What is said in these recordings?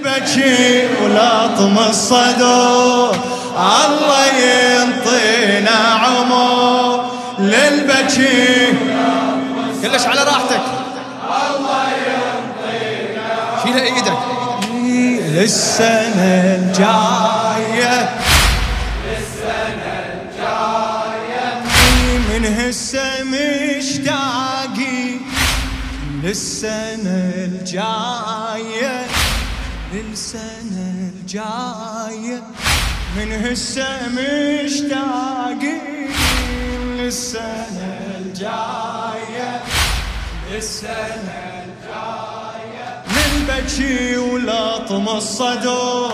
للبكي ولطم الصدور الله ينطينا عمر للبكي كلش على راحتك. الله ينطينا شيل إيدك للسنة الجاية للسنة الجاية. من هسه مشتاقي. للسنة الجاية. للسنة الجاية من هسه مشتاقين للسنة الجاية للسنة الجاية. للبكي ولطم الصدور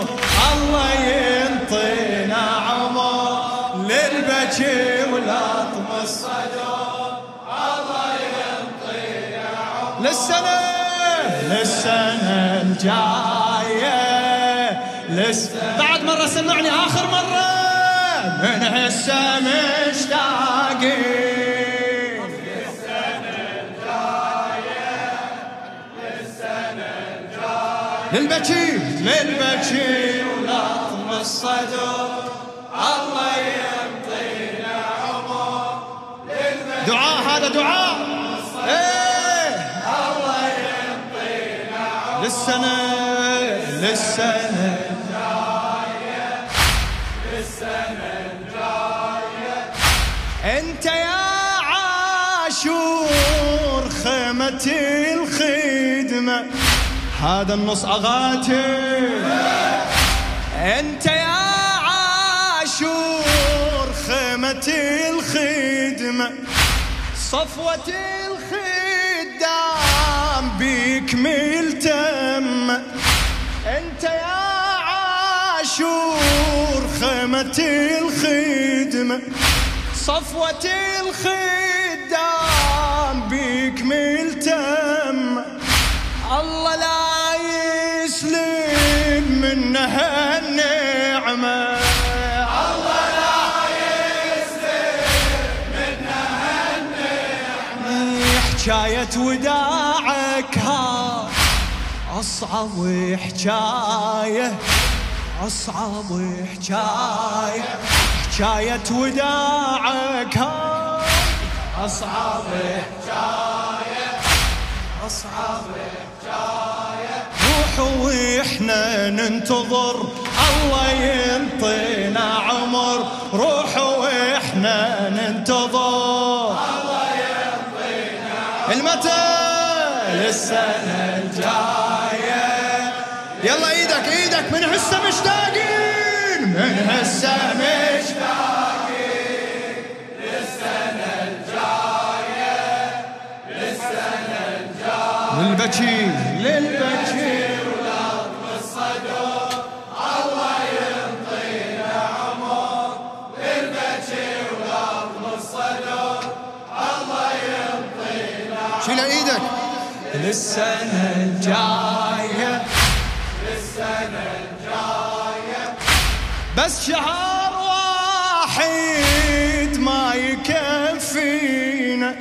الله ينطينا عمر. للبكي ولطم الصدور الله ينطينا عمر. للسنة للسنة الجاية. لس بعد مرة سمعني آخر مرة. من هسه مشتاقين للبكي للبكي ولطم الصدر. الله ينطينا عمر. دعاء هذا دعاء. إيه. الله ينطينا عمر. للسنة للسنة. الخدمة. هذا النص أغاتي. أنت يا عاشور. خيمة الخدمة. صفوة الخدام بيك ملتم أنت يا عاشور. خيمة الخدمة. صفوة الخدام بيك ملتم. الله لا يسلم منها النعمة. الله لا يسلم منها النعمة. حكاية وداعك ها أصعب حكاية أصعب حكاية حكاية وداعك ها أصعب حكاية أصعب حكاية روحوا وإحنا ننتظر الله ينطينا عمر. روحوا وإحنا ننتظر الله ينطينا المتى للسنة الجاية؟ يلا إيدك إيدك من هسه مشتاقين. من هسه مشتاقين للسنة الجاية للسنة الجاية للبكي للبكي ولطم الصدر الله ينطينا عمر للبكي ولطم الصدر الله ينطينا شيل إيدك للسنة الجاية للسنة الجاية بس شهر واحد ما يكفينا.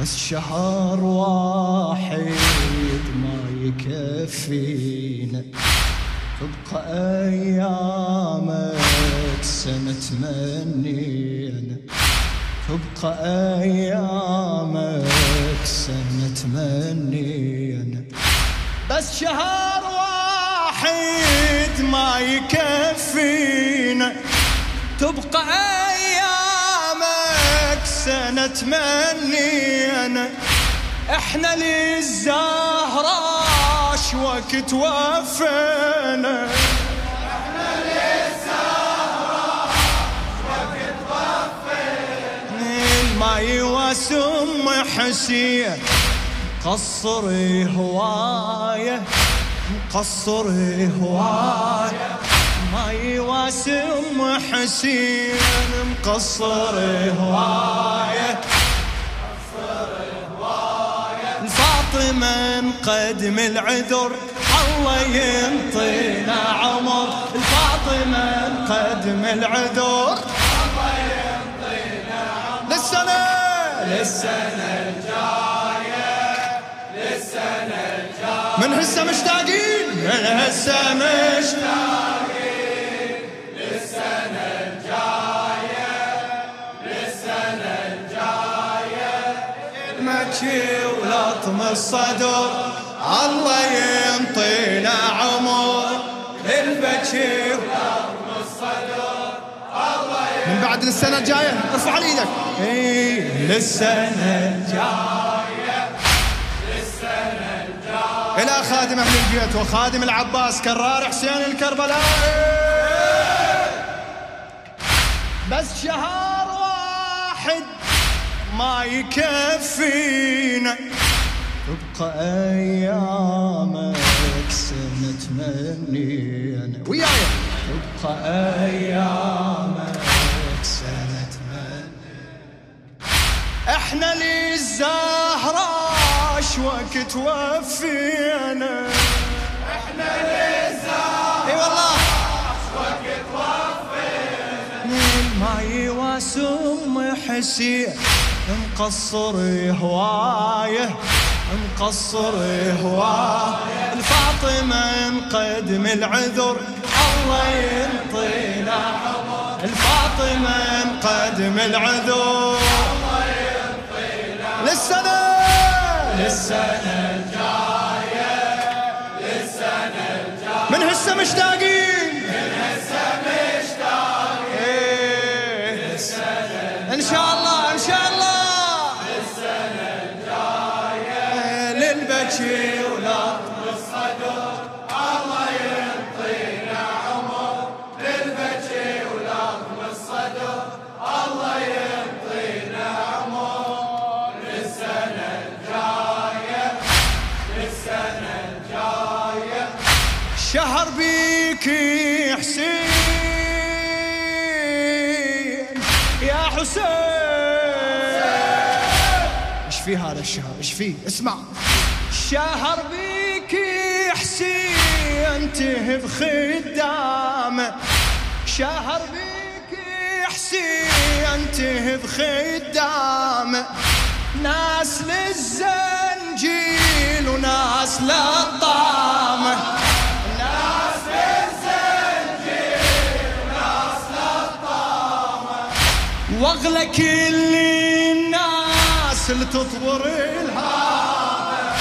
بس شهر واحد ما يكفينا. تبقى أيامك سنة تبقى أيامك سنة تمنينا. بس شهر واحد ما يكفينا. تبقى أيامك سنة تمنينا. إحنا للزهرة وقت وفينا. الماي واسم حسين. قصر هواية مقصر هواية. ماي واسم حسين مقصر هواية الفاطمة مقدم العذر الله ينطينا عمر. الفاطمة مقدم العذر. للسنة الجاية للسنة الجاية من هسه مشتاقين؟ من هسه مشتاقين؟ للسنة الجاية للسنة الجاية المكي ولطم الصدر الله ينطينا عمر. البكي بعد للسنة الجاية. ارفع إيدك. اي للسنة الجاية. للسنة الجاية إلى خادم أهل البيت وخادم العباس كرار حسين الكربلائي بس شهر واحد ما يكفينا. تبقى ايامك وقت وفينا إحنا للزهرة إي والله. وقت وفينا من ما يواسم حسين مقصر هوايه مقصر هوايه. الفاطمة مقدم العذر الله ينطينا عمر. الفاطمة مقدم العذر الله ينطينا للسنة للسنة الجاية للسنة الجاية من هسه مشتاقين. من هسه مشتاقين. للسنة إن شاء الله إن شاء الله. للسنة الجاية للبكي شهر بيك حسين يا حسين. إيش في هذا الشهر؟ إيش في؟ اسمع. شهر بيك حسين تهب خدامة. شهر بيك حسين تهب خدامة. واغلى كل الناس اللي تطور الهامة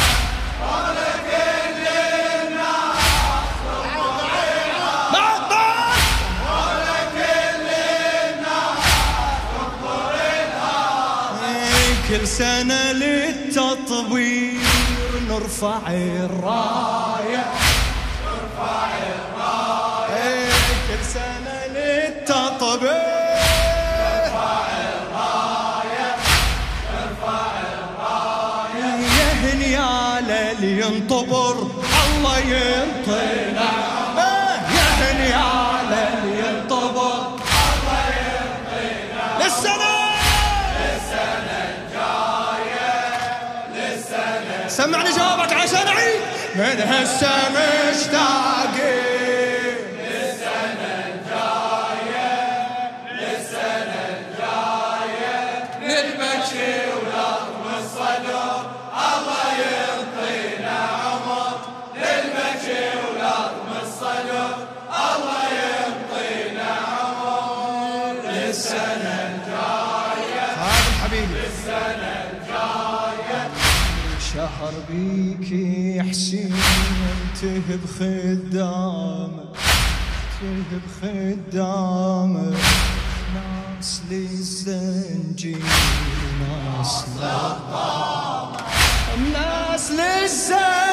واغلى كل الناس كل كل سنة للتطوير نرفع الراية. ينطبر. الله ينطينا. إيه، يا هنيال اللي ينطبر. الله ينطينا للسنة. للسنة الجاية. للسنة سمعني جوابك عشان أعيد. من هسه مشتاقين شهر بيك حسين تهب خدامه تهب خدامه ناس للزنجير ناس للطامة ناس للزنجير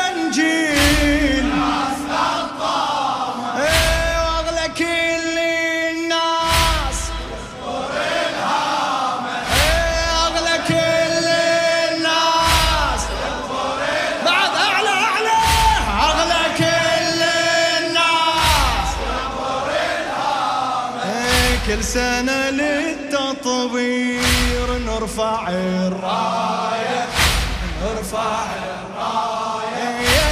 كل سنة للتطوير نرفع الراية نرفع الراية. يا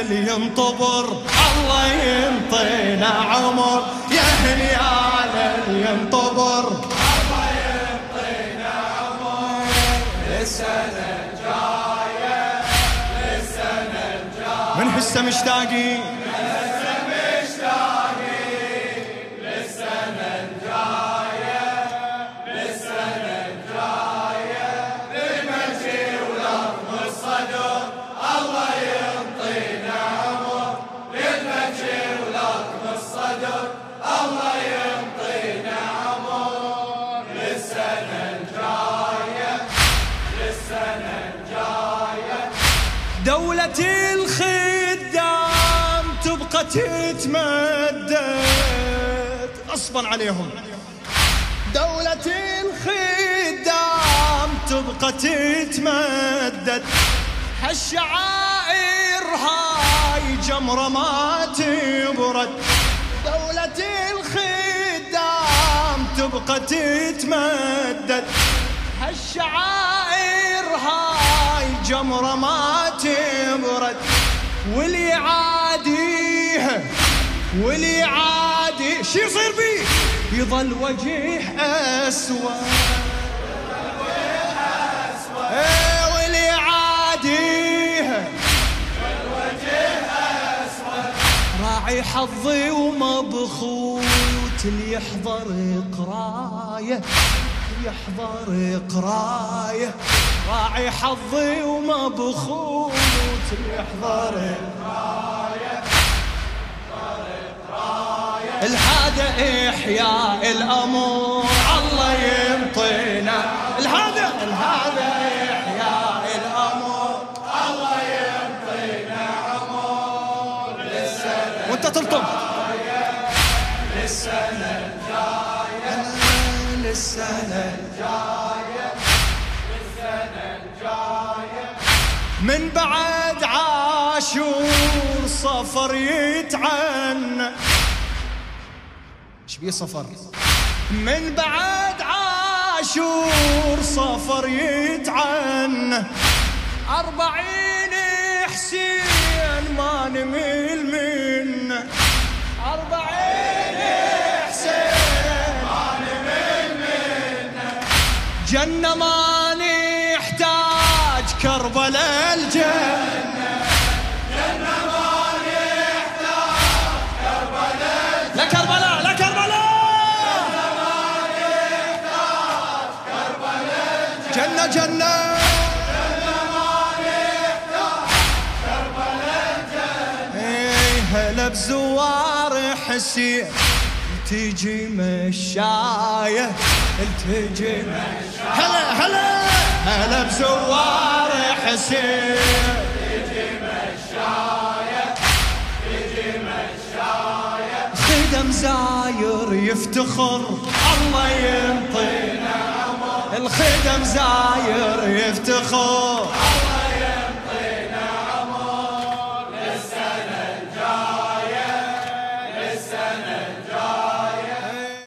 اللي ينطبر الله ينطينا عمر. يا هنيال ينطبر الله يعطينا عمر. للسنة الجاية للسنة الجاية من حسة مشتاقين؟ تتمدد غصبا عليهم. دولة الخدام تبقى تتمدد. هالشعائر هاي جمرة ما تبرد. دولة الخدام تبقى تتمدد. هالشعائر هاي جمرة ما تبرد. واللي عاديها واللي عادي شو يصير بيه يظل وجه أسود إيه واللي عاديها راعي حظي ومبخوت اللي يحضر قرايه يحضر قرايه راعي حظي ومبخوت يحضر قرايه الهذا إحياء الأمور الله يمطينا الهذا الهذا إحياء الأمور الله للسنة. وأنت تلطم. للسنة الجاية. للسنة الجاية. للسنة الجاية. من بعد عاشور صفر يتعنى. إيش بيه صفر. من بعد عاشور صفر يتعنى أربعين حسين ما نمل منه. أربعين حسين ما نمل منه. جنة ما نحتاج كربلاء الجنة. جنة جنة إيه، هلا بزوار حسين تجي مشاية تجي مشاية هلا هلا هلا بزوار حسين خدم زاير يفتخر الله ينطينا الخدم زاير يفتخر.